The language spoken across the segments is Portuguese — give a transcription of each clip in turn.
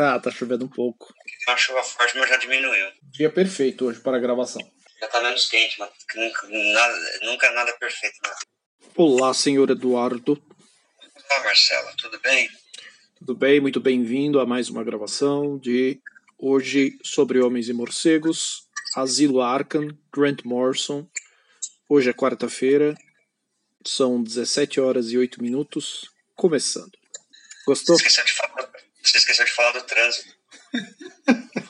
Tá, tá chovendo um pouco. Uma chuva forte, mas já diminuiu. Dia perfeito hoje para a gravação. Já tá menos quente, mas nunca nada, nunca nada perfeito. Né? Olá, senhor Eduardo. Olá, Marcela, tudo bem? Tudo bem, muito bem-vindo a mais uma gravação de hoje sobre Homens e Morcegos, Asilo Arkham, Grant Morrison. Hoje é quarta-feira, são 17 horas e 8 minutos, começando. Gostou? Você esqueceu de falar, você esqueceu de falar do trânsito.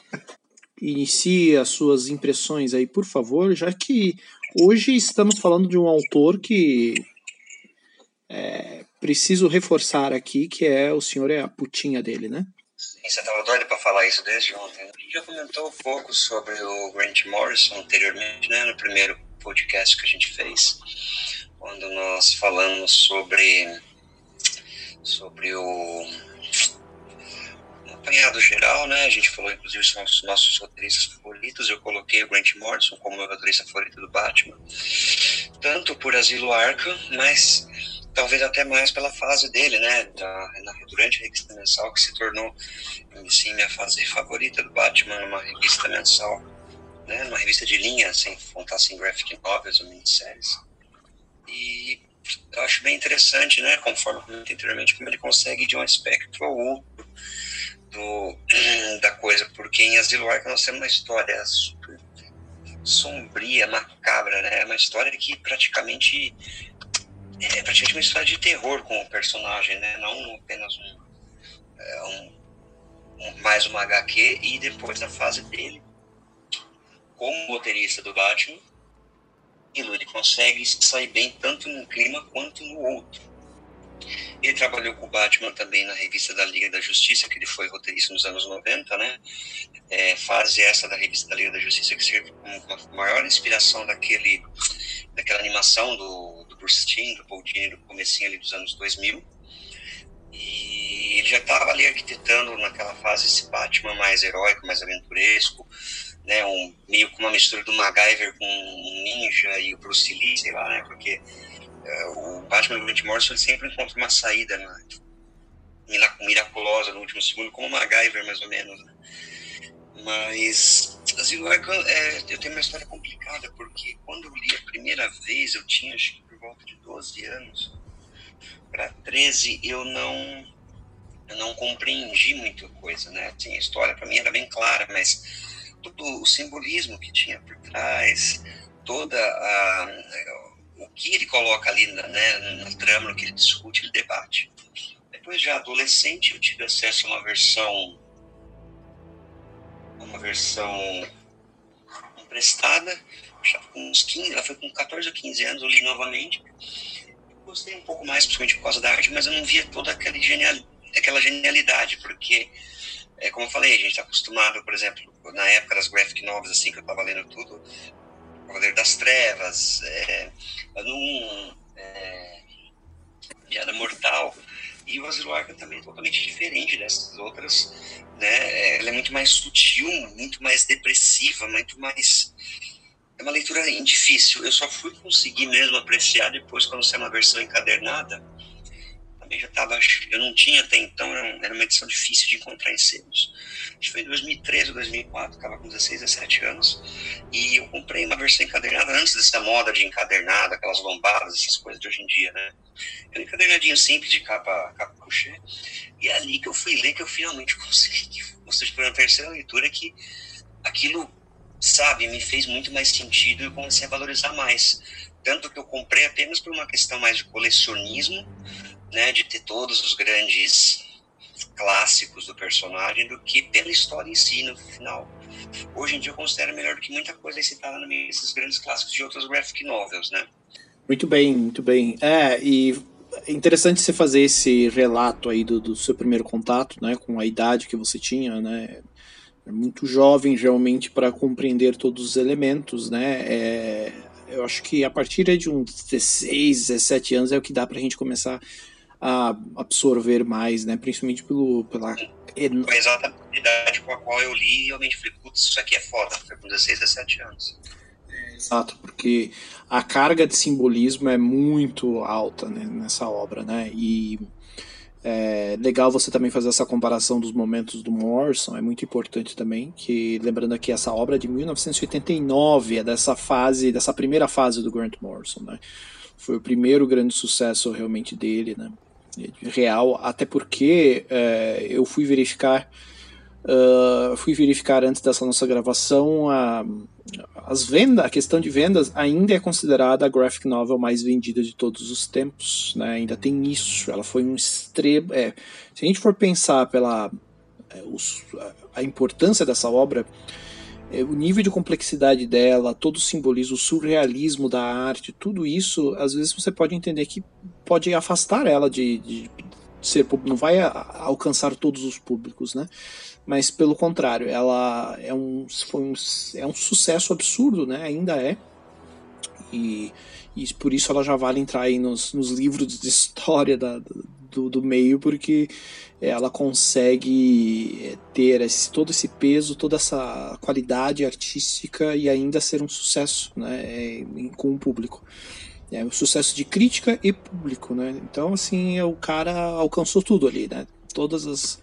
Inicie as suas impressões aí, por favor, já que hoje estamos falando de um autor que é, preciso reforçar aqui que é o senhor é a putinha dele, né? Sim, você estava doido para falar isso desde ontem. A gente já comentou um pouco sobre o Grant Morrison anteriormente, né, no primeiro podcast que a gente fez, quando nós falamos sobre sobre o apanhado geral, né? A gente falou, inclusive, são os nossos roteiristas favoritos. Eu coloquei o Grant Morrison como meu roteirista favorito do Batman, tanto por Asilo Arkham, mas talvez até mais pela fase dele, né? Da, durante a revista mensal, que se tornou, sim, minha fase favorita do Batman, numa revista mensal, né? Numa revista de linha, sem contar sem graphic novels ou minisséries. E eu acho bem interessante, né? Conforme anteriormente, como ele consegue de um aspecto ao outro do, da coisa, porque em Asilo Arca nós temos uma história super sombria, macabra, né? Uma história que praticamente é praticamente uma história de terror com o personagem, né? Não apenas um, é, um, um mais uma HQ e depois da fase dele como motorista do Batman, ele consegue sair bem tanto num clima quanto no outro. Ele trabalhou com o Batman também na revista da Liga da Justiça, que ele foi roteirista nos anos 90, né? É, fase essa da revista da Liga da Justiça que serve como maior inspiração daquele, daquela animação do, do Bruce Timm, do Paul Dini, do comecinho ali dos anos 2000. E ele já estava ali arquitetando naquela fase esse Batman mais heróico, mais aventuresco, né? Um, meio com uma mistura do MacGyver com um ninja e o Bruce Lee, sei lá, né? Porque o Batman do Grant Morrison sempre encontra uma saída né? miraculosa no último segundo, como o MacGyver, mais ou menos. Né? Mas Asilo Arkham, é, eu tenho uma história complicada, porque quando eu li a primeira vez, eu tinha acho que por volta de 12 anos para 13, eu não eu não compreendi muita coisa, né? Assim, a história para mim era bem clara, mas todo o simbolismo que tinha por trás, toda a o que ele coloca ali né, na trama, no que ele discute, ele debate. Depois, já adolescente, eu tive acesso a uma versão uma versão emprestada, com uns 15, ela foi com 14 ou 15 anos, eu li novamente. Gostei um pouco mais, principalmente por causa da arte, mas eu não via toda aquela, genial, aquela genialidade, porque, é, como eu falei, a gente está acostumado, por exemplo, na época das graphic novels, assim, que eu estava lendo tudo, Cavaleiro das Trevas, é, Anum, é, Piada Mortal. E o Asilo Arkham também é totalmente diferente dessas outras. Né? Ela é muito mais sutil, muito mais depressiva, muito mais. É uma leitura difícil. Eu só fui conseguir mesmo apreciar depois quando saiu uma versão encadernada. Também já estava. Eu não tinha até então, era uma edição difícil de encontrar em que foi em 2013 ou 2004, estava com 16, 17 anos, e eu comprei uma versão encadernada antes dessa moda de encadernada, aquelas lombadas, essas coisas de hoje em dia, né? Era um encadernadinho simples de capa, capa crochê, e é ali que eu fui ler que eu finalmente consegui, ou seja, foi na terceira leitura que aquilo, sabe, me fez muito mais sentido e eu comecei a valorizar mais. Tanto que eu comprei apenas por uma questão mais de colecionismo, né, de ter todos os grandes clássicos do personagem do que pela história em si no final. Hoje em dia eu considero melhor do que muita coisa citada no grandes clássicos de outras graphic novels, né? Muito bem, muito bem. É, e é interessante você fazer esse relato aí do, do seu primeiro contato, né, com a idade que você tinha, né? É muito jovem realmente para compreender todos os elementos, né? É, eu acho que a partir de uns 16, 17 anos é o que dá para a gente começar a absorver mais, né? Principalmente pelo, pela. Foi exatamente a idade com a qual eu li e realmente falei, putz, isso aqui é foda. Foi com 16, 17 anos. Exato, porque a carga de simbolismo é muito alta né, nessa obra, né? E É legal você também fazer essa comparação dos momentos do Morrison, é muito importante também, que lembrando aqui essa obra é de 1989, é dessa fase, dessa primeira fase do Grant Morrison, né? Foi o primeiro grande sucesso realmente dele, né? Real, até porque é, eu fui verificar Uh, fui verificar antes dessa nossa gravação a, as vendas, a questão de vendas ainda é considerada a graphic novel mais vendida de todos os tempos, né? Ainda tem isso. Ela foi um extremo. É, se a gente for pensar pela é, os, a importância dessa obra, o nível de complexidade dela, todo o simbolismo, o surrealismo da arte, tudo isso, às vezes você pode entender que pode afastar ela de, de ser não vai alcançar todos os públicos, né? Mas pelo contrário, ela é um, foi um, é um sucesso absurdo, né? Ainda é. E, e por isso ela já vale entrar aí nos, nos livros de história da, do, do meio, porque ela consegue ter esse, todo esse peso, toda essa qualidade artística e ainda ser um sucesso né, com o público. É um sucesso de crítica e público, né? Então, assim, o cara alcançou tudo ali, né? Todas as.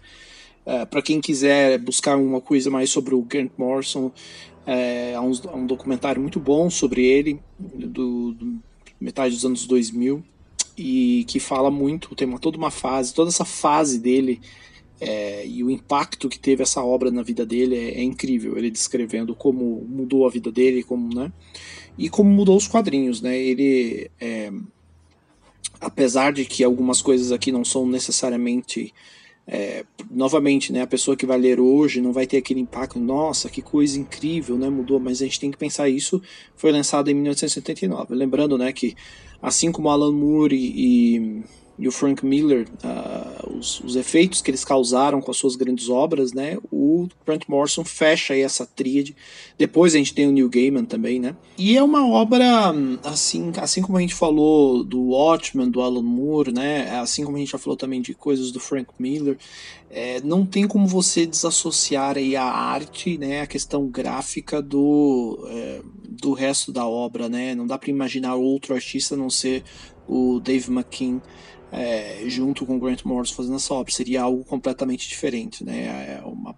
É, para quem quiser buscar uma coisa mais sobre o Grant Morrison, é, há, um, há um documentário muito bom sobre ele, do, do, metade dos anos 2000, e que fala muito, tem uma, toda uma fase, toda essa fase dele é, e o impacto que teve essa obra na vida dele é, é, incrível. Ele descrevendo como mudou a vida dele, como, né? e como mudou os quadrinhos, né? Ele, é, apesar de que algumas coisas aqui não são necessariamente é, novamente, né, a pessoa que vai ler hoje não vai ter aquele impacto, nossa, que coisa incrível, né, mudou, mas a gente tem que pensar isso, foi lançado em 1979. Lembrando, né, que assim como Alan Moore e, e o Frank Miller, uh, os, os, efeitos que eles causaram com as suas grandes obras, né? O Grant Morrison fecha aí essa tríade. Depois a gente tem o Neil Gaiman também, né? E é uma obra, assim, assim como a gente falou do Watchmen, do Alan Moore, né? Assim como a gente já falou também de coisas do Frank Miller, é, não tem como você desassociar aí a arte, né? A questão gráfica do, é, do resto da obra, né? Não dá para imaginar outro artista a não ser o Dave McKean é, junto com Grant Morrison fazendo essa obra. Seria algo completamente diferente, né? É uma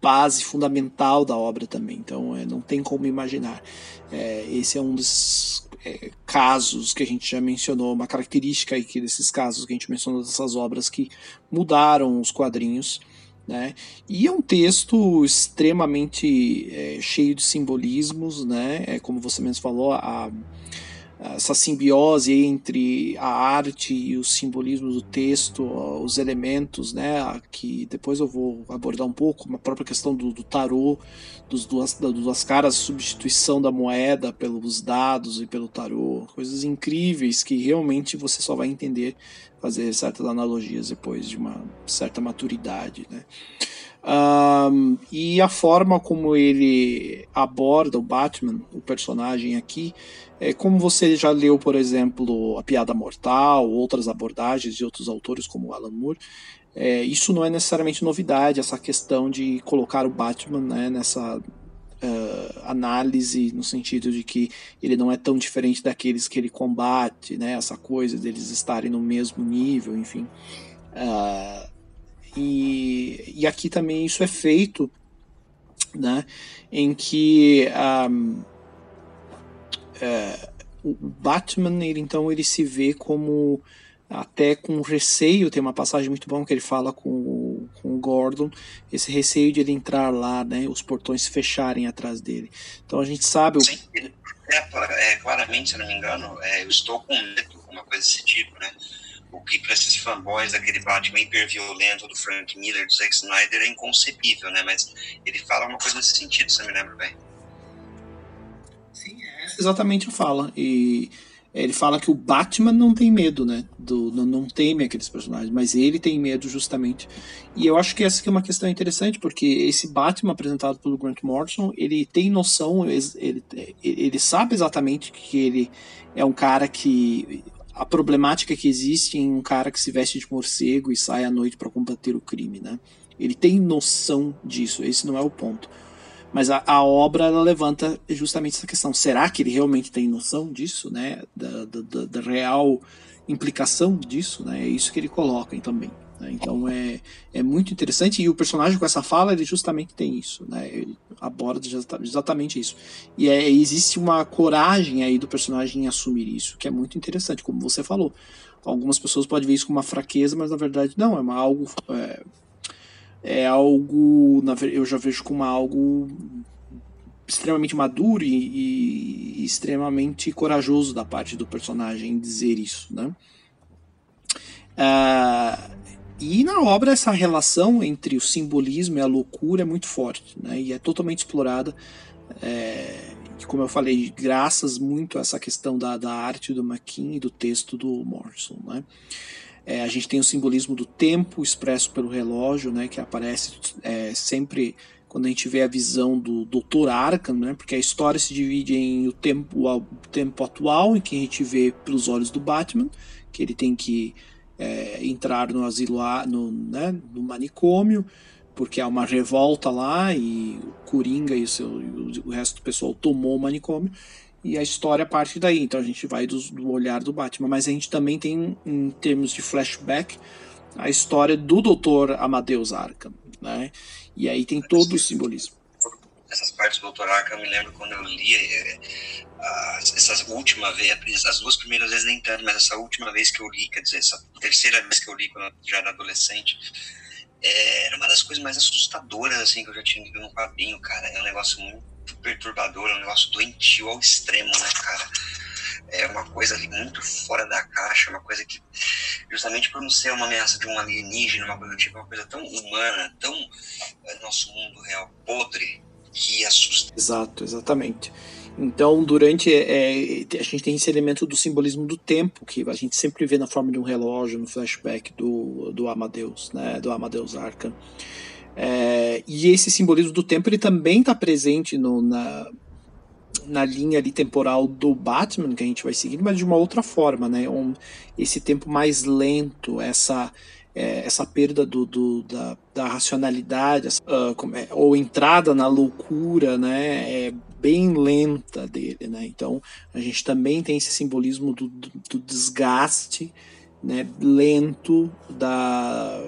base fundamental da obra também. Então, é, não tem como imaginar. É, esse é um desses é, casos que a gente já mencionou, uma característica aí que desses casos que a gente mencionou dessas obras que mudaram os quadrinhos. Né? E é um texto extremamente é, cheio de simbolismos, né? É, como você mesmo falou, a, essa simbiose entre a arte e o simbolismo do texto, os elementos, né, que depois eu vou abordar um pouco, a própria questão do, do tarô, dos duas, das duas caras, substituição da moeda pelos dados e pelo tarô, coisas incríveis que realmente você só vai entender fazer certas analogias depois de uma certa maturidade, né. Um, e a forma como ele aborda o Batman, o personagem aqui, é como você já leu, por exemplo, A Piada Mortal, outras abordagens de outros autores como Alan Moore, é, isso não é necessariamente novidade, essa questão de colocar o Batman né, nessa uh, análise, no sentido de que ele não é tão diferente daqueles que ele combate, né, essa coisa deles estarem no mesmo nível, enfim. Uh, e, e aqui também isso é feito, né, em que um, é, o Batman, ele, então, ele se vê como até com receio, tem uma passagem muito bom que ele fala com o, com o Gordon, esse receio de ele entrar lá, né, os portões se fecharem atrás dele. Então a gente sabe... Sim, é, é, claramente, se não me engano, é, eu estou com medo, uma coisa desse tipo, né? o que para esses fanboys daquele Batman hiperviolento do Frank Miller, do Zack Snyder, é inconcebível, né? Mas ele fala uma coisa nesse sentido, você me lembra bem. Sim, é exatamente a fala. E ele fala que o Batman não tem medo, né? Do, não, não teme aqueles personagens, mas ele tem medo justamente. E eu acho que essa é uma questão interessante, porque esse Batman apresentado pelo Grant Morrison, ele tem noção, ele, ele, sabe exatamente que ele é um cara que a problemática que existe em um cara que se veste de morcego e sai à noite para combater o crime, né? Ele tem noção disso, esse não é o ponto. Mas a, a, obra levanta justamente essa questão. Será que ele realmente tem noção disso, né? Da, da, da real implicação disso, né? É isso que ele coloca também. Né? Então é, é muito interessante e o personagem com essa fala ele justamente tem isso, né? Ele aborda exatamente isso. E é, existe uma coragem aí do personagem em assumir isso, que é muito interessante, como você falou. Algumas pessoas podem ver isso como uma fraqueza, mas na verdade não, é uma, algo. É, é algo. Eu já vejo como algo extremamente maduro e, e, extremamente corajoso da parte do personagem dizer isso, né? Uh, e na obra essa relação entre o simbolismo e a loucura é muito forte, né? E é totalmente explorada, é, como eu falei, graças muito a essa questão da, da arte do Maquin e do texto do Morrison, né? É, a gente tem o simbolismo do tempo expresso pelo relógio, né? Que aparece é, sempre quando a gente vê a visão do Dr. Arkham, né? Porque a história se divide em o tempo, o tempo atual, em que a gente vê pelos olhos do Batman, que ele tem que é, entrar no asilo, no, né, no manicômio, porque há uma revolta lá e o Coringa e o, seu, o resto do pessoal tomou o manicômio e a história parte daí. Então a gente vai do, do, olhar do Batman, mas a gente também tem, em termos de flashback, a história do Dr. Amadeus Arkham, né? E aí tem todo o simbolismo essas partes do Dr. Arkham, eu me lembro quando eu li é, essas última vez, as duas primeiras vezes nem tanto, mas essa última vez que eu li, quer dizer, essa terceira vez que eu li quando eu já era adolescente, é, era uma das coisas mais assustadoras assim que eu já tinha lido no quadrinho, cara. É um negócio muito perturbador, é um negócio doentio ao extremo, né, cara? É uma coisa ali muito fora da caixa, uma coisa que, justamente por não ser uma ameaça de um alienígena, uma coisa tipo, uma coisa tão humana, tão é, nosso mundo real podre, que assusta. Exato, exatamente. Então, durante. É, a gente tem esse elemento do simbolismo do tempo, que a gente sempre vê na forma de um relógio, no flashback do, do Amadeus, né? Do Amadeus Arkham. É, e esse simbolismo do tempo ele também está presente no, na, na linha ali temporal do Batman que a gente vai seguir, mas de uma outra forma, né? Um, esse tempo mais lento, essa é, essa perda do, do da, da, racionalidade uh, é, ou entrada na loucura, né, é bem lenta dele, né? Então a gente também tem esse simbolismo do, do, do desgaste, né, lento da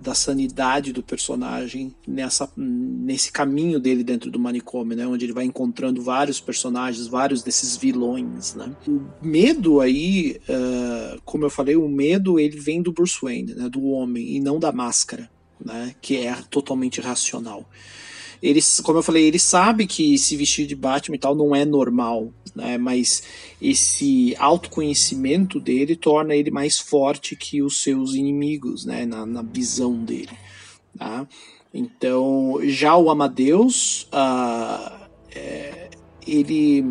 da sanidade do personagem nessa, nesse caminho dele dentro do manicômio, né? Onde ele vai encontrando vários personagens, vários desses vilões, né? O medo aí, uh, como eu falei, o medo ele vem do Bruce Wayne, né? Do homem e não da máscara, né? Que é totalmente racional ele, como eu falei, ele sabe que se vestir de Batman e tal não é normal, né? Mas esse autoconhecimento dele torna ele mais forte que os seus inimigos, né? Na, na visão dele, tá? Então, já o Amadeus, uh, é, ele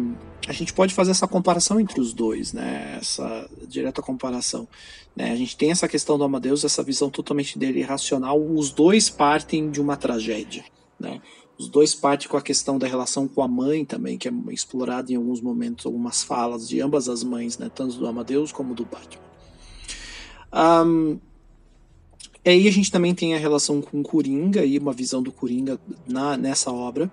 a gente pode fazer essa comparação entre os dois, né? Essa direta comparação. Né? A gente tem essa questão do Amadeus, essa visão totalmente dele irracional. Os dois partem de uma tragédia. Né? Os dois partem com a questão da relação com a mãe também, que é explorada em alguns momentos, algumas falas de ambas as mães, né? tanto do Amadeus como do Batman. Um, aí a gente também tem a relação com o Coringa e uma visão do Coringa na, nessa obra.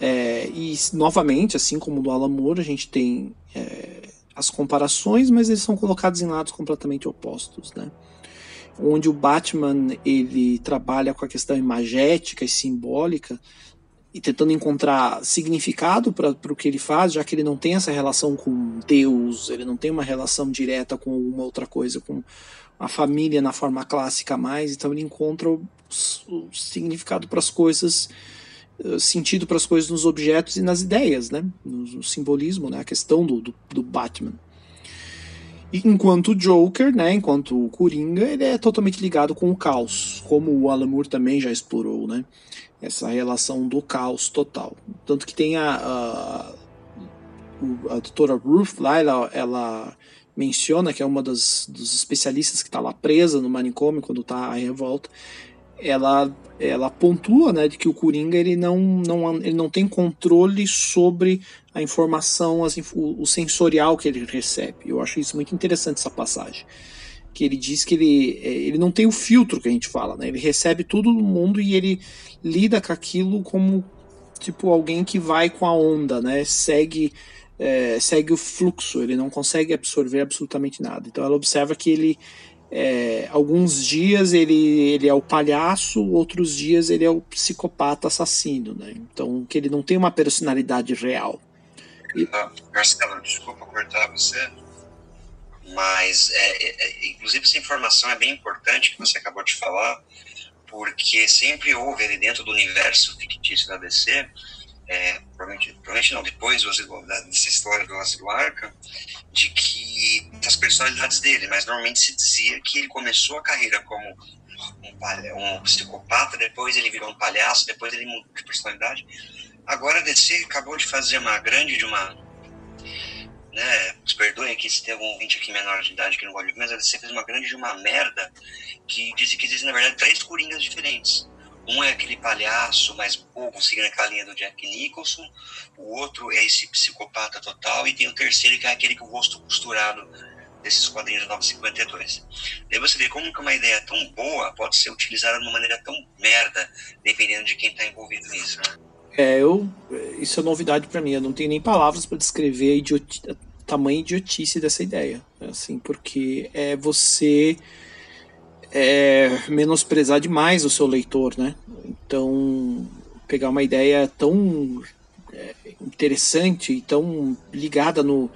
É, e novamente, assim como do Alan Moore, a gente tem é, as comparações, mas eles são colocados em lados completamente opostos, né? Onde o Batman ele trabalha com a questão imagética e simbólica e tentando encontrar significado para o que ele faz, já que ele não tem essa relação com Deus, ele não tem uma relação direta com uma outra coisa, com a família na forma clássica mais, então ele encontra o, o significado para as coisas, eh, sentido para as coisas nos objetos e nas ideias, né? no, no simbolismo, né? a questão do, do, do Batman. Enquanto o Joker, né, enquanto o Coringa, ele é totalmente ligado com o caos, como o Alan Moore também já explorou, né? Essa relação do caos total. Tanto que tem a, a, a doutora Ruth lá, ela, ela menciona que é uma das, dos especialistas que está lá presa no manicômio quando está a revolta. Ela, ela pontua né, de que o Coringa ele não, não, ele não tem controle sobre a informação, as, o, sensorial que ele recebe. Eu acho isso muito interessante, essa passagem. Que ele diz que ele, é, ele não tem o filtro que a gente fala, né? Ele recebe tudo do mundo e ele lida com aquilo como tipo alguém que vai com a onda, né? Segue é, segue o fluxo, ele não consegue absorver absolutamente nada. Então ela observa que ele é, alguns dias ele, ele é o palhaço, outros dias ele é o psicopata assassino, né? Então que ele não tem uma personalidade real. E... Ah, Marcelo, desculpa cortar você, mas é, é, é, inclusive essa informação é bem importante que você acabou de falar, porque sempre houve ali dentro do universo fictício da DC é, provavelmente, provavelmente não, depois dessa história do Asilo Arca, de que das personalidades dele, mas normalmente se dizia que ele começou a carreira como um, palha, um psicopata, depois ele virou um palhaço, depois ele mudou de personalidade. Agora a DC acabou de fazer uma grande de uma. Né, perdoem aqui se tem algum ouvinte aqui menor de idade que não gosta de mas a DC fez uma grande de uma merda que diz que existem, na verdade, três coringas diferentes um é aquele palhaço mais bobo, seguindo aquela linha do Jack Nicholson. O outro é esse psicopata total. E tem o terceiro, que é aquele com o rosto costurado desses quadrinhos de 952. Daí você vê como que uma ideia tão boa pode ser utilizada de uma maneira tão merda, dependendo de quem está envolvido nisso. É, eu, isso é novidade para mim. Eu não tenho nem palavras para descrever a, idioti, a tamanha idiotice dessa ideia. Assim, porque é você é, menosprezar demais o seu leitor, né? Então, pegar uma ideia tão é, interessante e tão ligada no.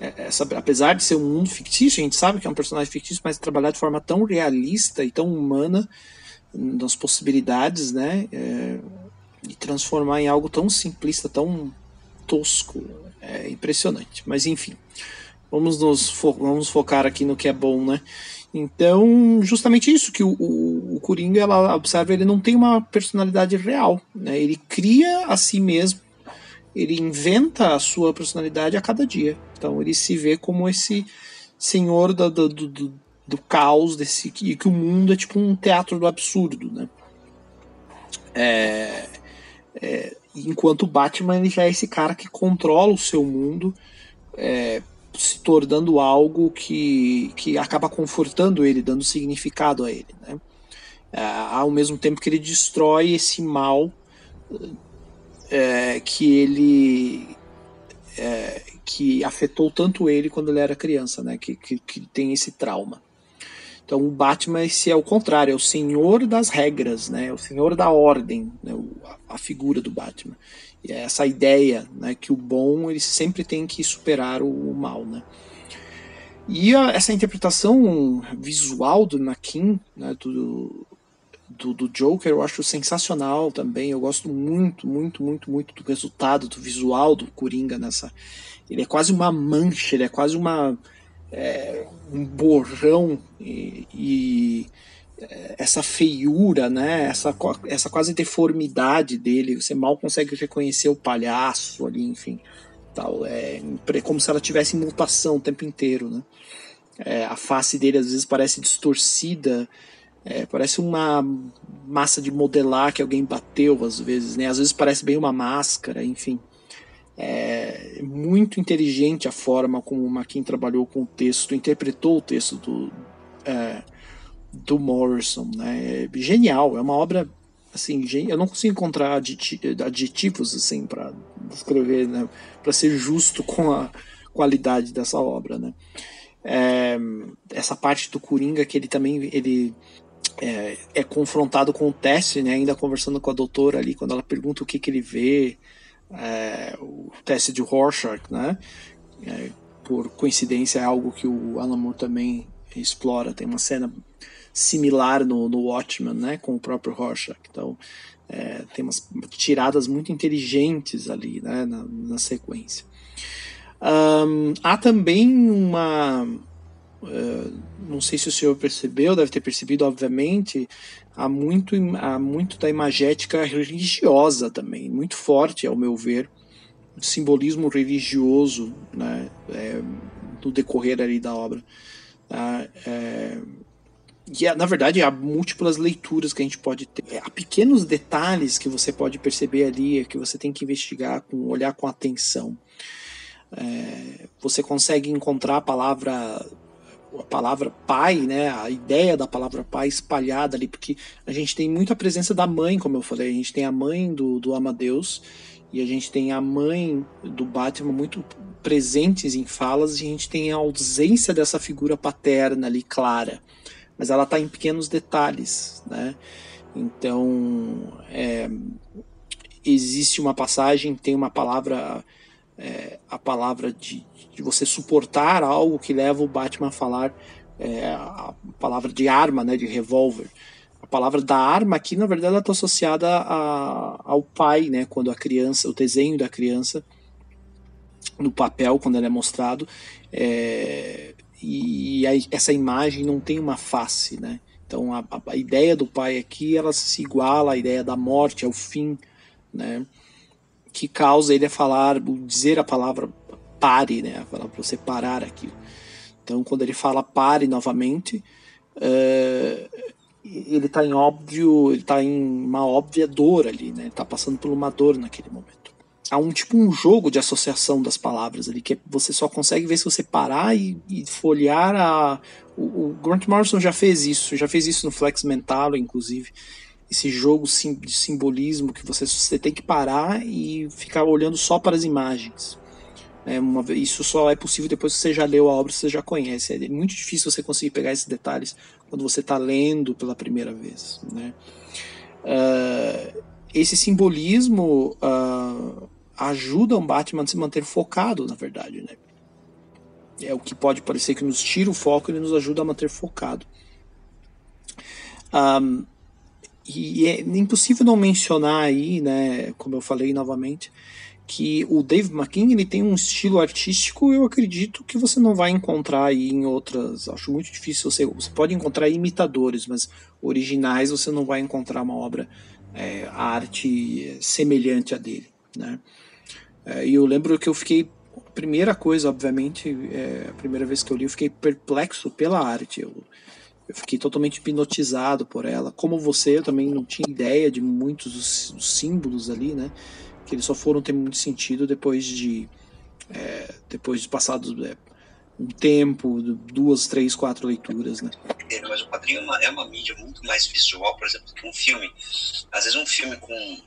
É, essa, apesar de ser um mundo fictício, a gente sabe que é um personagem fictício, mas trabalhar de forma tão realista e tão humana nas possibilidades, né? É, e transformar em algo tão simplista, tão tosco, é impressionante. Mas enfim, vamos nos fo vamos focar aqui no que é bom, né? Então, justamente isso que o, o, o, Coringa, ela observa, ele não tem uma personalidade real. Né? Ele cria a si mesmo, ele inventa a sua personalidade a cada dia. Então, ele se vê como esse senhor do, do, do, do caos, desse, e que o mundo é tipo um teatro do absurdo. Né? É, é, enquanto o Batman ele já é esse cara que controla o seu mundo é, se tornando algo que, que acaba confortando ele, dando significado a ele. Né? É, ao mesmo tempo que ele destrói esse mal é, que ele é, que afetou tanto ele quando ele era criança, né? que, que, que tem esse trauma. Então o Batman esse é o contrário, é o senhor das regras, né? É o senhor da ordem, né? a, figura do Batman. E é essa ideia né, que o bom ele sempre tem que superar o, mal. Né? E a, essa interpretação visual do Nakin, né, do, do, do, Joker, eu acho sensacional também. Eu gosto muito, muito, muito, muito do resultado do visual do Coringa nessa. Ele é quase uma mancha, ele é quase uma. É, um borrão e, e essa feiura, né? Essa, essa quase deformidade dele. Você mal consegue reconhecer o palhaço ali, enfim. Tal. É como se ela tivesse mutação o tempo inteiro, né? É, a face dele às vezes parece distorcida, é, parece uma massa de modelar que alguém bateu às vezes, né? Às vezes parece bem uma máscara, enfim. É muito inteligente a forma como o Maquin trabalhou com o texto, interpretou o texto do, é, do Morrison, né? É genial, é uma obra assim, eu não consigo encontrar aditivos assim para descrever, né? Para ser justo com a qualidade dessa obra, né? É, essa parte do Coringa que ele também ele é, é, confrontado com o teste, né? Ainda conversando com a doutora ali quando ela pergunta o que que ele vê, é, o teste de Rorschach, né? É, por coincidência é algo que o Alan Moore também explora. Tem uma cena similar no, no Watchmen, né, com o próprio Rorschach. Então, é, tem umas tiradas muito inteligentes ali, né, na, na sequência. Um, há também uma. Uh, não sei se o senhor percebeu, deve ter percebido, obviamente, há muito, há muito da imagética religiosa também, muito forte, ao meu ver, simbolismo religioso né, é, no decorrer ali da obra. Tá? É, e é, na verdade há múltiplas leituras que a gente pode ter. Há pequenos detalhes que você pode perceber ali, que você tem que investigar, com olhar com atenção. É, você consegue encontrar a palavra a palavra pai, né, a ideia da palavra pai espalhada ali, porque a gente tem muita presença da mãe, como eu falei, a gente tem a mãe do, do Amadeus e a gente tem a mãe do Batman muito presentes em falas e a gente tem a ausência dessa figura paterna ali clara mas ela está em pequenos detalhes, né? Então, é, existe uma passagem, tem uma palavra, é, a palavra de, de, você suportar algo que leva o Batman a falar é, a palavra de arma, né, de revólver. A palavra da arma aqui, na verdade, está associada a, ao pai, né, quando a criança, o desenho da criança no papel, quando ele é mostrado, é, e a, essa imagem não tem uma face, né? Então a, a, ideia do pai aqui ela se iguala à ideia da morte, ao fim, né? Que causa ele a falar, dizer a palavra pare, né? Para você parar aquilo. Então quando ele fala pare novamente, uh, ele está em óbvio, ele está em uma óbvia dor ali, né? Está passando por uma dor naquele momento. Há um tipo um jogo de associação das palavras ali que você só consegue ver se você parar e, e folhear a, o, o, Grant Morrison já fez isso, já fez isso no Flex Mental, inclusive. Esse jogo sim, de simbolismo que você, você tem que parar e ficar olhando só para as imagens. É uma, isso só é possível depois que você já leu a obra, você já conhece. É muito difícil você conseguir pegar esses detalhes quando você está lendo pela primeira vez. Né? Uh, esse simbolismo uh, ajuda o Batman a se manter focado, na verdade. Né? é o que pode parecer que nos tira o foco, ele nos ajuda a manter focado. Um, e é impossível não mencionar aí, né, como eu falei novamente, que o Dave McKean ele tem um estilo artístico, eu acredito que você não vai encontrar aí em outras. Acho muito difícil você. Você pode encontrar imitadores, mas originais você não vai encontrar uma obra, é, arte semelhante a dele, né? É, e eu lembro que eu fiquei primeira coisa, obviamente, é, a primeira vez que eu li, eu fiquei perplexo pela arte. Eu, eu fiquei totalmente hipnotizado por ela. Como você, eu também não tinha ideia de muitos dos, dos símbolos ali, né? Que eles só foram ter muito sentido depois de. É, depois de passados é, um tempo, duas, três, quatro leituras, né? Mas o quadrinho é uma, é uma mídia muito mais visual, por exemplo, que um filme. Às vezes um filme com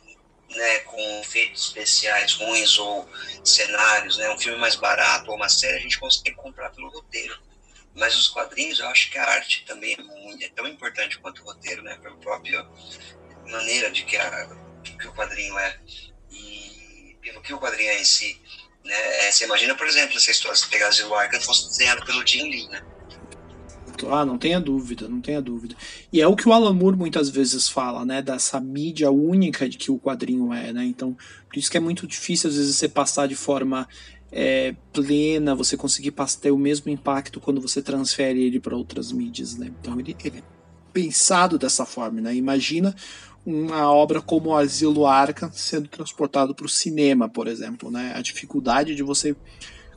né, com efeitos especiais ruins ou cenários, né, um filme mais barato ou uma série, a gente consegue comprar pelo roteiro. Mas os quadrinhos, eu acho que a arte também é, muito, é tão importante quanto o roteiro, né, pela própria maneira de que, a, que o quadrinho é e pelo que o quadrinho é em si. Né? É, você imagina, por exemplo, essa história, se pegar Zero Arkham fosse desenhado pelo Jim Lee, né? Ah, não tenha dúvida, não tenha dúvida. E é o que o Alan Moore muitas vezes fala, né? Dessa mídia única de que o quadrinho é, né? Então, por isso que é muito difícil às vezes você passar de forma é, plena, você conseguir ter o mesmo impacto quando você transfere ele para outras mídias, né? Então ele, ele é pensado dessa forma, né? Imagina uma obra como o Asilo Arca sendo transportado para o cinema, por exemplo, né? A dificuldade de você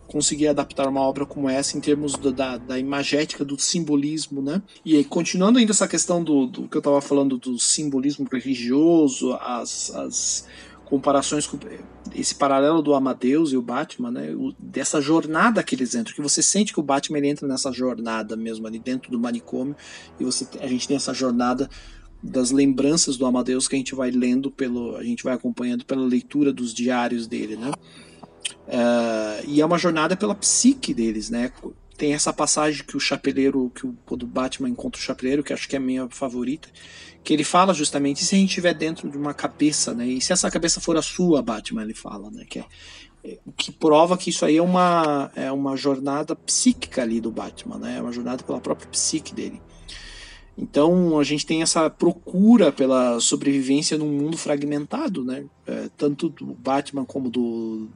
conseguir adaptar uma obra como essa em termos do, da, da imagética, do simbolismo, né? E aí, continuando ainda essa questão do, do que eu estava falando do simbolismo religioso, as, as comparações com esse paralelo do Amadeus e o Batman, né? O, dessa jornada que eles entram, que você sente que o Batman ele entra nessa jornada mesmo ali dentro do manicômio e você a gente tem essa jornada das lembranças do Amadeus que a gente vai lendo pelo a gente vai acompanhando pela leitura dos diários dele, né? Uh, e é uma jornada pela psique deles, né? Tem essa passagem que o chapeleiro, que o, quando o Batman encontra o chapeleiro, que acho que é a minha favorita, que ele fala justamente se a gente estiver dentro de uma cabeça, né? E se essa cabeça for a sua, Batman, ele fala, né? Que, é, é, que prova que isso aí é uma, é uma jornada psíquica ali do Batman, né? É uma jornada pela própria psique dele. Então a gente tem essa procura pela sobrevivência num mundo fragmentado, né? É, tanto do Batman como do,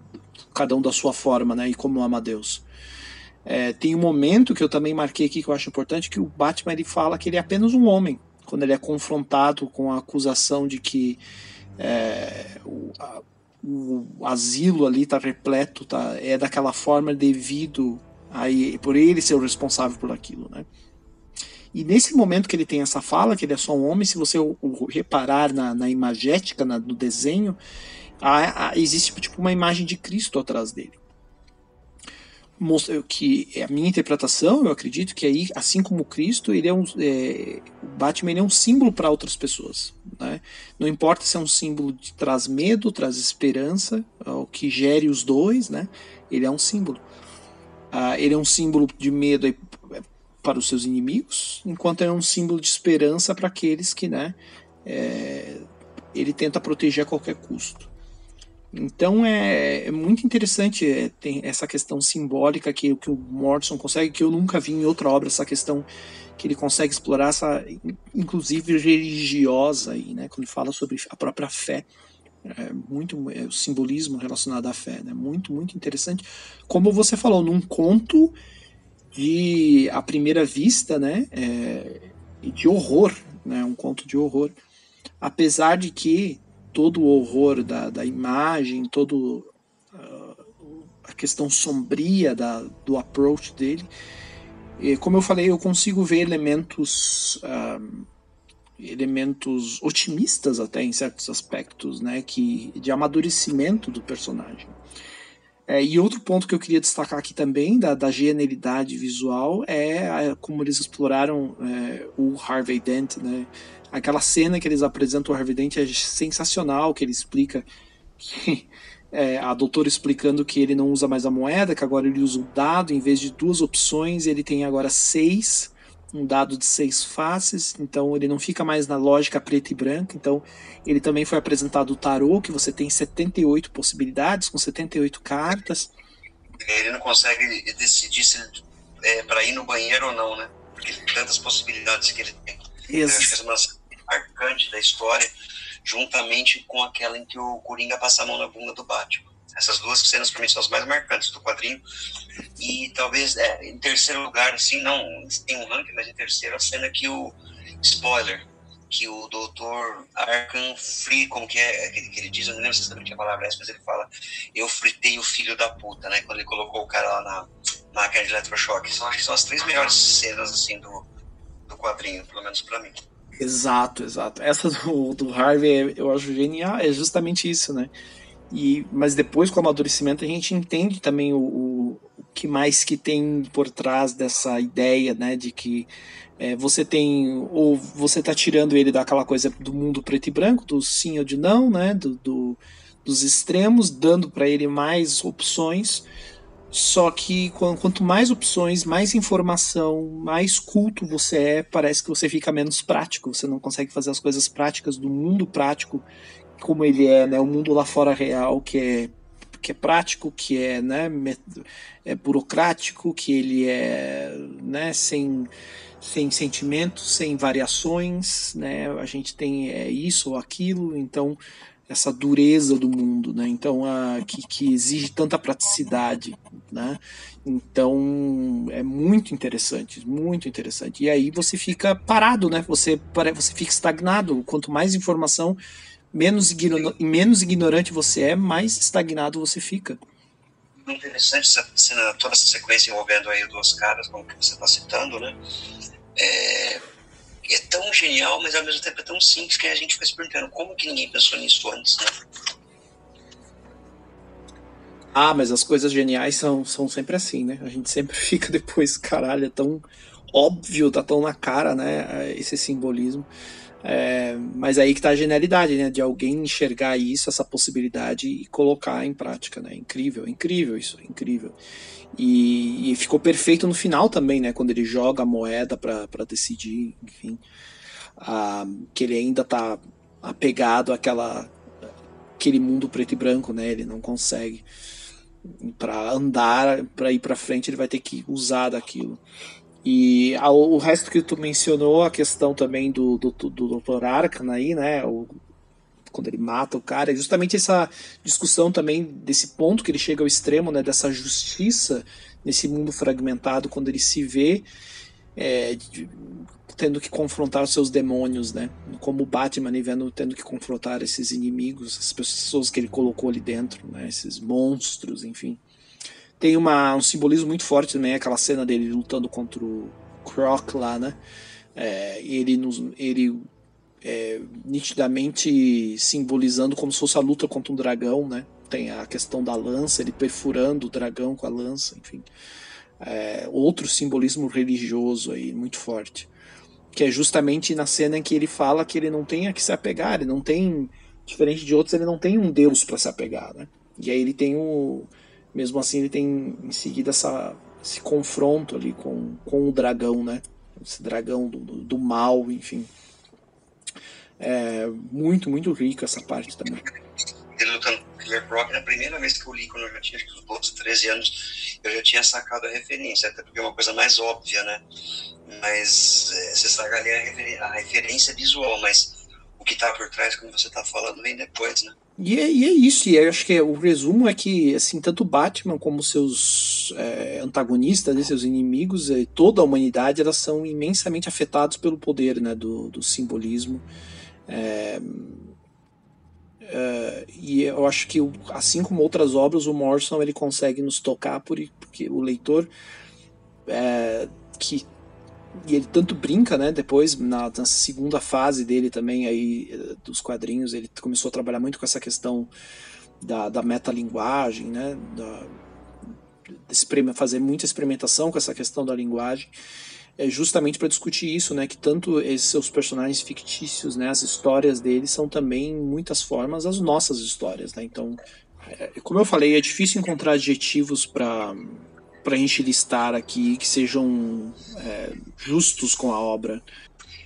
cada um da sua forma, né? E como ama Deus. É, tem um momento que eu também marquei aqui que eu acho importante que o Batman ele fala que ele é apenas um homem quando ele é confrontado com a acusação de que é, o, a, o, asilo ali está repleto, tá, é daquela forma devido a por ele ser o responsável por aquilo, né? E nesse momento que ele tem essa fala, que ele é só um homem, se você o, o reparar na, na imagética, na, no desenho, há, há, existe tipo uma imagem de Cristo atrás dele. Que é a minha interpretação, eu acredito que aí, assim como Cristo, ele é um, é, o Batman é um símbolo para outras pessoas. Né? Não importa se é um símbolo que traz medo, traz esperança, o que gere os dois, né? ele é um símbolo. Ah, ele é um símbolo de medo para os seus inimigos, enquanto é um símbolo de esperança para aqueles que, né, é, ele tenta proteger a qualquer custo. Então é, é muito interessante é, tem essa questão simbólica que, que o Morrison consegue, que eu nunca vi em outra obra, essa questão que ele consegue explorar, essa, inclusive religiosa, aí, né, quando fala sobre a própria fé. É muito é, o simbolismo relacionado à fé, né? Muito, muito interessante. Como você falou, num conto de à primeira vista, né? É, de horror, né? Um conto de horror. Apesar de que todo o horror da, da imagem, todo uh, a questão sombria da, do approach dele, e, como eu falei, eu consigo ver elementos uh, elementos otimistas até em certos aspectos, né, que de amadurecimento do personagem. É, e outro ponto que eu queria destacar aqui também da, da genialidade visual é a, como eles exploraram é, o Harvey Dent, né? Aquela cena que eles apresentam o Harvey Dent é sensacional, que ele explica que é, a doutora explicando que ele não usa mais a moeda, que agora ele usa o dado, em vez de duas opções, ele tem agora seis um dado de seis faces, então ele não fica mais na lógica preta e branca. Então ele também foi apresentado o tarô, que você tem 78 possibilidades, com 78 cartas. Ele não consegue decidir se é para ir no banheiro ou não, né? Porque tantas possibilidades que ele tem. Ex É marcante da história, juntamente com aquela em que o Coringa passa a mão na bunda do Batman. Essas duas cenas para mim são as mais marcantes do quadrinho. E talvez é, em terceiro lugar, assim, não tem um ranking, mas em terceiro a cena que o spoiler, que o doutor Arkham Free, como que é que, que ele diz, eu não lembro exatamente a palavra é essa, mas ele fala, eu fritei o filho da puta, né? Quando ele colocou o cara lá na máquina de eletrochoque. São, acho que são as três melhores cenas, assim, do, do quadrinho, pelo menos para mim. Exato, exato. Essa do, do Harvey eu acho genial, é justamente isso, né? E, mas depois, com o amadurecimento, a gente entende também o, o, o que mais que tem por trás dessa ideia, né, de que é, você tem, ou você está tirando ele daquela coisa do mundo preto e branco, do sim ou de não, né, do, do dos extremos, dando para ele mais opções. Só que quanto mais opções, mais informação, mais culto você é, parece que você fica menos prático. Você não consegue fazer as coisas práticas do mundo prático como ele é, né? O mundo lá fora real que é que é prático, que é, né, é burocrático, que ele é, né, sem sem sentimentos, sem variações, né? A gente tem é, isso ou aquilo, então essa dureza do mundo, né? Então a, que, que exige tanta praticidade, né? Então é muito interessante, muito interessante. E aí você fica parado, né? Você você fica estagnado. Quanto mais informação menos, igno menos ignorante você é, mais estagnado você fica. Interessante essa toda essa sequência envolvendo aí duas caras, como que você está citando, né? É, é tão genial, mas ao mesmo tempo é tão simples que a gente fica se perguntando como que ninguém pensou nisso antes, né? Ah, mas as coisas geniais são, são sempre assim, né? A gente sempre fica depois, caralho, é tão óbvio, tá tão na cara, né? Esse simbolismo. É, mas aí que tá a genialidade, né? De alguém enxergar isso, essa possibilidade e colocar em prática, né? Incrível, incrível isso, incrível. E, e ficou perfeito no final também, né? Quando ele joga a moeda para decidir, enfim. Ah, que ele ainda tá apegado àquela aquele mundo preto e branco, né? Ele não consegue para andar, para ir para frente, ele vai ter que usar daquilo. E a, o resto que tu mencionou, a questão também do, do, do Dr. Arcan aí, né? O, quando ele mata o cara, é justamente essa discussão também desse ponto que ele chega ao extremo, né? Dessa justiça nesse mundo fragmentado, quando ele se vê é, tendo que confrontar os seus demônios, né? Como o Batman vendo, tendo que confrontar esses inimigos, as pessoas que ele colocou ali dentro, né? Esses monstros, enfim. Tem uma, um simbolismo muito forte também, aquela cena dele lutando contra o Croc lá, né? É, ele nos, ele é, nitidamente simbolizando como se fosse a luta contra um dragão, né? Tem a questão da lança, ele perfurando o dragão com a lança, enfim. É, outro simbolismo religioso aí muito forte. Que é justamente na cena em que ele fala que ele não tem a que se apegar, ele não tem, diferente de outros, ele não tem um deus para se apegar, né? E aí ele tem o, mesmo assim, ele tem em seguida essa esse confronto ali com, com o dragão, né? Esse dragão do, do, do mal, enfim. É muito, muito rico essa parte também. Ele lutando com o Killer Croc, na primeira vez que eu li, quando eu já tinha acho que, uns 13 anos, eu já tinha sacado a referência, até porque é uma coisa mais óbvia, né? Mas é, você saca ali a, refer a referência visual, mas o que tá por trás, como você tá falando, vem depois, né? E é, e é, isso, e eu acho que o resumo é que assim tanto Batman como seus é, antagonistas, né, seus inimigos, e toda a humanidade, elas são imensamente afetados pelo poder né, do, do simbolismo. É, é, e eu acho que, assim como outras obras, o Morrison ele consegue nos tocar por, porque o leitor é, que e ele tanto brinca, né? Depois, na, na, segunda fase dele também, aí, eh, dos quadrinhos, ele começou a trabalhar muito com essa questão da, da metalinguagem, né? Da, fazer muita experimentação com essa questão da linguagem, é justamente para discutir isso, né? Que tanto esses seus personagens fictícios, né? As histórias deles são também, em muitas formas, as nossas histórias, né? Então, é, como eu falei, é difícil encontrar adjetivos para para a gente listar aqui que sejam é, justos com a obra.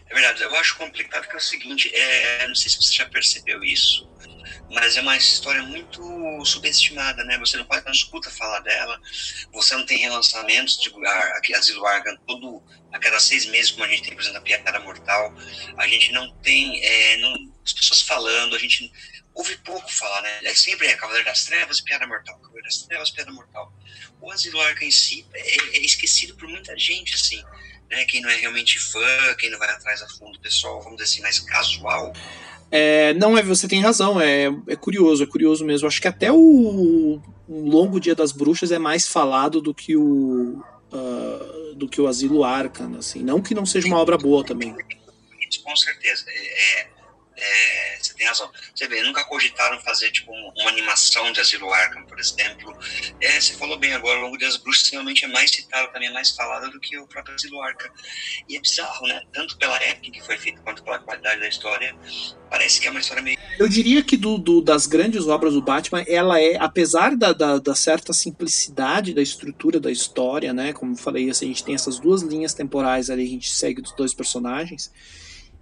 É verdade, eu acho complicado que é o seguinte, é, não sei se você já percebeu isso, mas é uma história muito subestimada, né? Você não quase não escuta falar dela, você não tem relançamentos de aqui Asilo Argan todo a cada seis meses, como a gente tem, por exemplo, a Piada Mortal, a gente não tem é, não, as pessoas falando, a gente ouve pouco falar, né? É sempre é Cavaleiro das Trevas, Piada Mortal, Cavaleiro das Trevas, Piada Mortal. O Asilo Arca em si é, é, esquecido por muita gente, assim, né? Quem não é realmente fã, quem não vai atrás a fundo, pessoal, vamos dizer assim, mais casual. É, não, é, você tem razão, é, é curioso, é curioso mesmo. Acho que até o, o Longo Dia das Bruxas é mais falado do que o uh, do que o Asilo Arcan, assim. Não que não seja uma obra boa também. Com certeza. É, é Você vê, nunca cogitaram fazer tipo uma animação de Asilo Arkham, por exemplo. É, você falou bem agora, o Longo das Bruxas realmente é mais citado, também é mais falado do que o próprio Asilo Arkham. E é bizarro, né? Tanto pela época que foi feito quanto pela qualidade da história, parece que é uma história meio. Eu diria que do, do das grandes obras do Batman, ela é, apesar da, da, da, certa simplicidade da estrutura da história, né? Como eu falei, assim, a gente tem essas duas linhas temporais ali, a gente segue dos dois personagens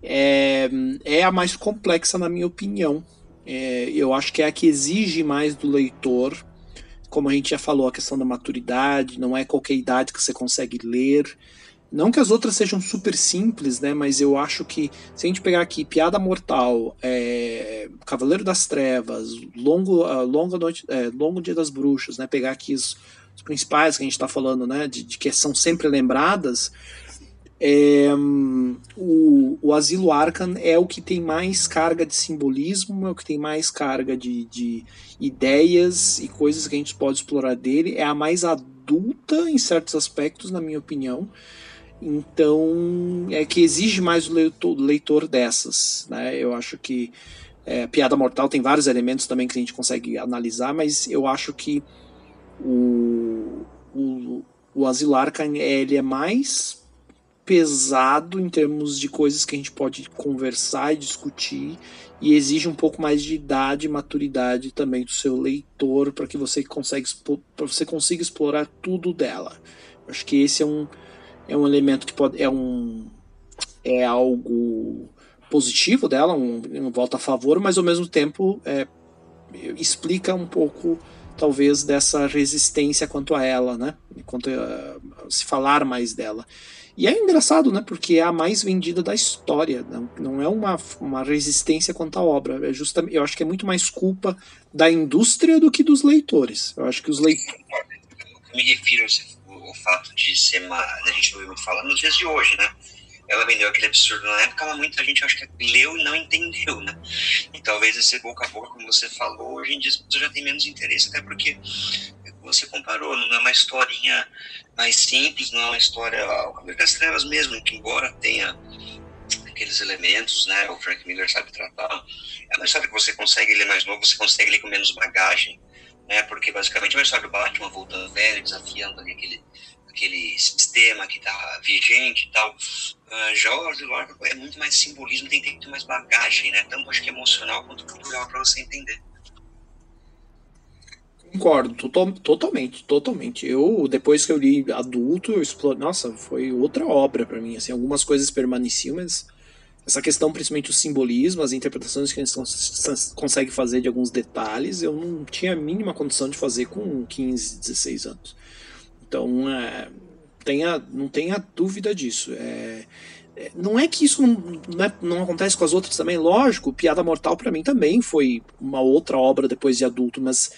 é, é a mais complexa, na minha opinião. É, eu acho que é a que exige mais do leitor. Como a gente já falou, a questão da maturidade, não é qualquer idade que você consegue ler. Não que as outras sejam super simples, né? Mas eu acho que se a gente pegar aqui Piada Mortal, é, Cavaleiro das Trevas, Longo, uh, Longa Noite, é, Longo Dia das Bruxas, né? Pegar aqui os, os principais que a gente está falando, né? De, de, que são sempre lembradas. É, o, o Asilo Arcan é o que tem mais carga de simbolismo, é o que tem mais carga de, de ideias e coisas que a gente pode explorar dele. É a mais adulta em certos aspectos, na minha opinião. Então, é que exige mais o leitor, leitor dessas. Né? Eu acho que é, Piada Mortal tem vários elementos também que a gente consegue analisar, mas eu acho que o, o, o Asilo Arcan ele é mais pesado em termos de coisas que a gente pode conversar e discutir e exige um pouco mais de idade e maturidade também do seu leitor para que você consiga para você consiga explorar tudo dela. Acho que esse é um é um elemento que pode é um é algo positivo dela, um, um volta a favor, mas ao mesmo tempo é, explica um pouco talvez dessa resistência quanto a ela, né? Quanto a, se falar mais dela. E é engraçado, né? Porque é a mais vendida da história. Não, não é uma, uma resistência quanto à obra. É justamente, eu acho que é muito mais culpa da indústria do que dos leitores. Eu acho que os leitores. Me refiro ao fato de ser uma. A gente muito falar nos dias de hoje, né? Ela vendeu aquele absurdo na época, mas muita gente acho que leu e não entendeu, né? E talvez esse boca a boca, como você falou, hoje em dia as pessoas já têm menos interesse, até porque você comparou, não é uma historinha mais simples, não é uma história. O Cavaleiro das Trevas mesmo, que embora tenha aqueles elementos, né, o Frank Miller sabe tratar, é uma história que você consegue ler mais novo, você consegue ler com menos bagagem, né, porque basicamente é uma história do Batman voltando velho, desafiando ali aquele, aquele sistema que está vigente e tal. Uh, já o Lord é muito mais simbolismo, tem, que ter mais bagagem, né, tanto acho que emocional quanto cultural para você entender. Concordo, to totalmente, totalmente. Eu, depois que eu li adulto, eu nossa, foi outra obra para mim. Assim, algumas coisas permaneciam, mas essa questão, principalmente o simbolismo, as interpretações que eles cons conseguem fazer de alguns detalhes, eu não tinha a mínima condição de fazer com 15, 16 anos. Então, é, tenha, não tenha dúvida disso. É, é, não é que isso não, não, é, não, acontece com as outras também, lógico, Piada Mortal para mim também foi uma outra obra depois de adulto, mas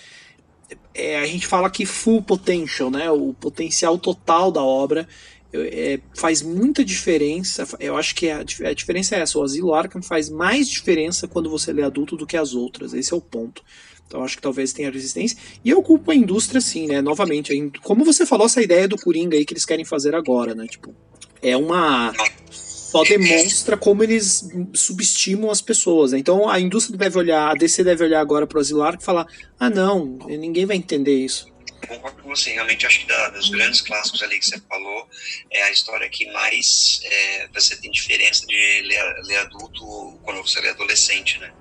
é, a gente fala que full potential, né? O potencial total da obra é, faz muita diferença. Eu acho que a, a, diferença é essa. O Asilo Arkham faz mais diferença quando você lê adulto do que as outras. Esse é o ponto. Então acho que talvez tenha resistência. E eu culpo a indústria, sim, né? Novamente, como você falou, essa ideia do Coringa aí que eles querem fazer agora, né? Tipo, é uma só demonstra como eles subestimam as pessoas. Né? Então a indústria deve olhar, a DC deve olhar agora para o Asilar e falar: ah, não, ninguém vai entender isso. Concordo com você, realmente acho que da, dos grandes clássicos ali que você falou, é a história que mais é, você tem diferença de ler, ler, adulto quando você lê adolescente, né?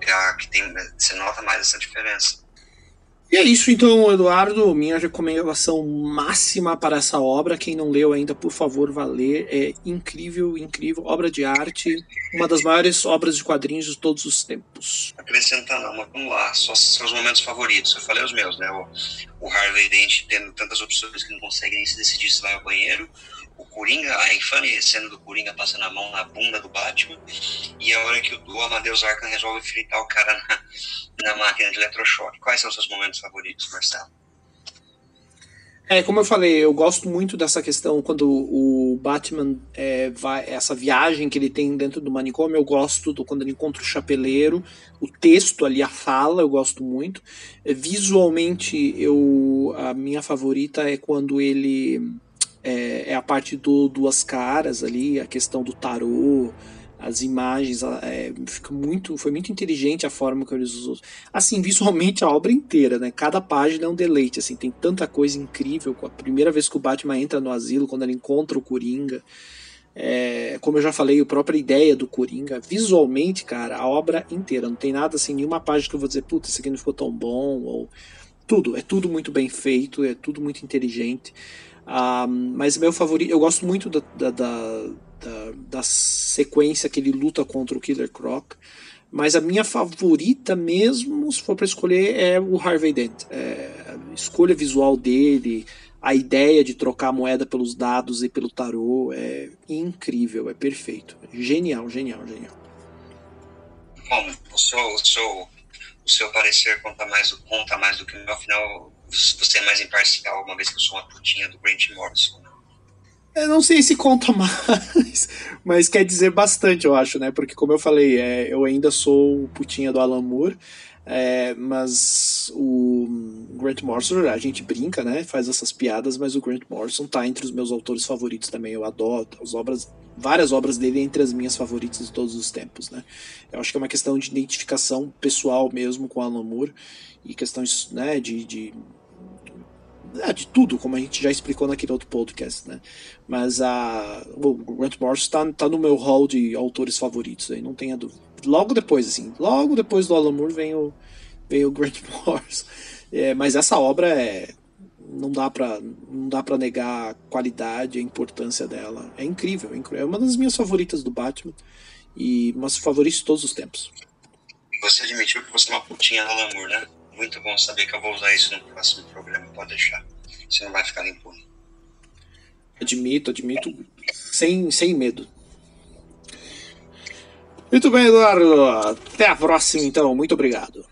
É a que tem, você nota mais essa diferença. E é isso então, Eduardo. Minha recomendação máxima para essa obra. Quem não leu ainda, por favor, vá ler. É incrível, incrível. Obra de arte. Uma das maiores obras de quadrinhos de todos os tempos. Acrescentar não, mas vamos lá. Só seus momentos favoritos. Eu falei os meus, né? O, o Harvey Dent tendo tantas opções que não consegue nem se decidir se vai ao banheiro o Coringa, a infame cena do Coringa passando a mão na bunda do Batman, e a hora que o, Amadeus Arkham resolve fritar o cara na, na máquina de eletrochoque. Quais são seus momentos favoritos, Marcelo? É, como eu falei, eu gosto muito dessa questão quando o Batman é, vai, essa viagem que ele tem dentro do manicômio, eu gosto do quando ele encontra o chapeleiro, o texto ali, a fala, eu gosto muito. É, visualmente, eu a minha favorita é quando ele é, é a parte do duas caras ali, a questão do tarô, as imagens, é, fica muito, foi muito inteligente a forma que eles usou. Assim, visualmente a obra inteira, né? Cada página é um deleite, assim, tem tanta coisa incrível. A primeira vez que o Batman entra no asilo, quando ele encontra o Coringa, é, como eu já falei, a própria ideia do Coringa, visualmente, cara, a obra inteira, não tem nada assim, nenhuma página que eu vou dizer, puta, isso aqui não ficou tão bom, ou tudo, é tudo muito bem feito, é tudo muito inteligente. Um, mas meu favorito, eu gosto muito da, da, da, da, sequência que ele luta contra o Killer Croc. Mas a minha favorita mesmo, se for para escolher, é o Harvey Dent. É, a escolha visual dele, a ideia de trocar a moeda pelos dados e pelo tarô é incrível, é perfeito. Genial, genial, genial. Bom, o seu, o seu, o seu parecer conta mais, conta mais do que o meu, afinal você é mais imparcial, uma vez que eu sou uma putinha do Grant Morrison. Eu não sei se conta mais, mas quer dizer bastante, eu acho, né? Porque, como eu falei, é, eu ainda sou putinha do Alan Moore, é, mas o Grant Morrison, a gente brinca, né? Faz essas piadas, mas o Grant Morrison tá entre os meus autores favoritos também. Eu adoro as obras, várias obras dele entre as minhas favoritas de todos os tempos, né? Eu acho que é uma questão de identificação pessoal mesmo com Alan Moore e questões, né, de, de é, de tudo, como a gente já explicou naquele outro podcast, né? Mas a, o Grant Morrison está tá no meu hall de autores favoritos, aí não tenha dúvida. Logo depois, assim, logo depois do Alan Moore vem o, vem o Grant Morrison. É, mas essa obra é não dá para não dá para negar a qualidade, a importância dela. É incrível, é incrível. É uma das minhas favoritas do Batman e umas favoritas de todos os tempos. Você admitiu que você é uma putinha do Alan Moore, né? Muito bom saber que eu vou usar isso no próximo programa, pode deixar. Você não vai ficar impune. Admito, admito, sem, sem medo. Muito bem, Eduardo. Até a próxima, então. Muito obrigado.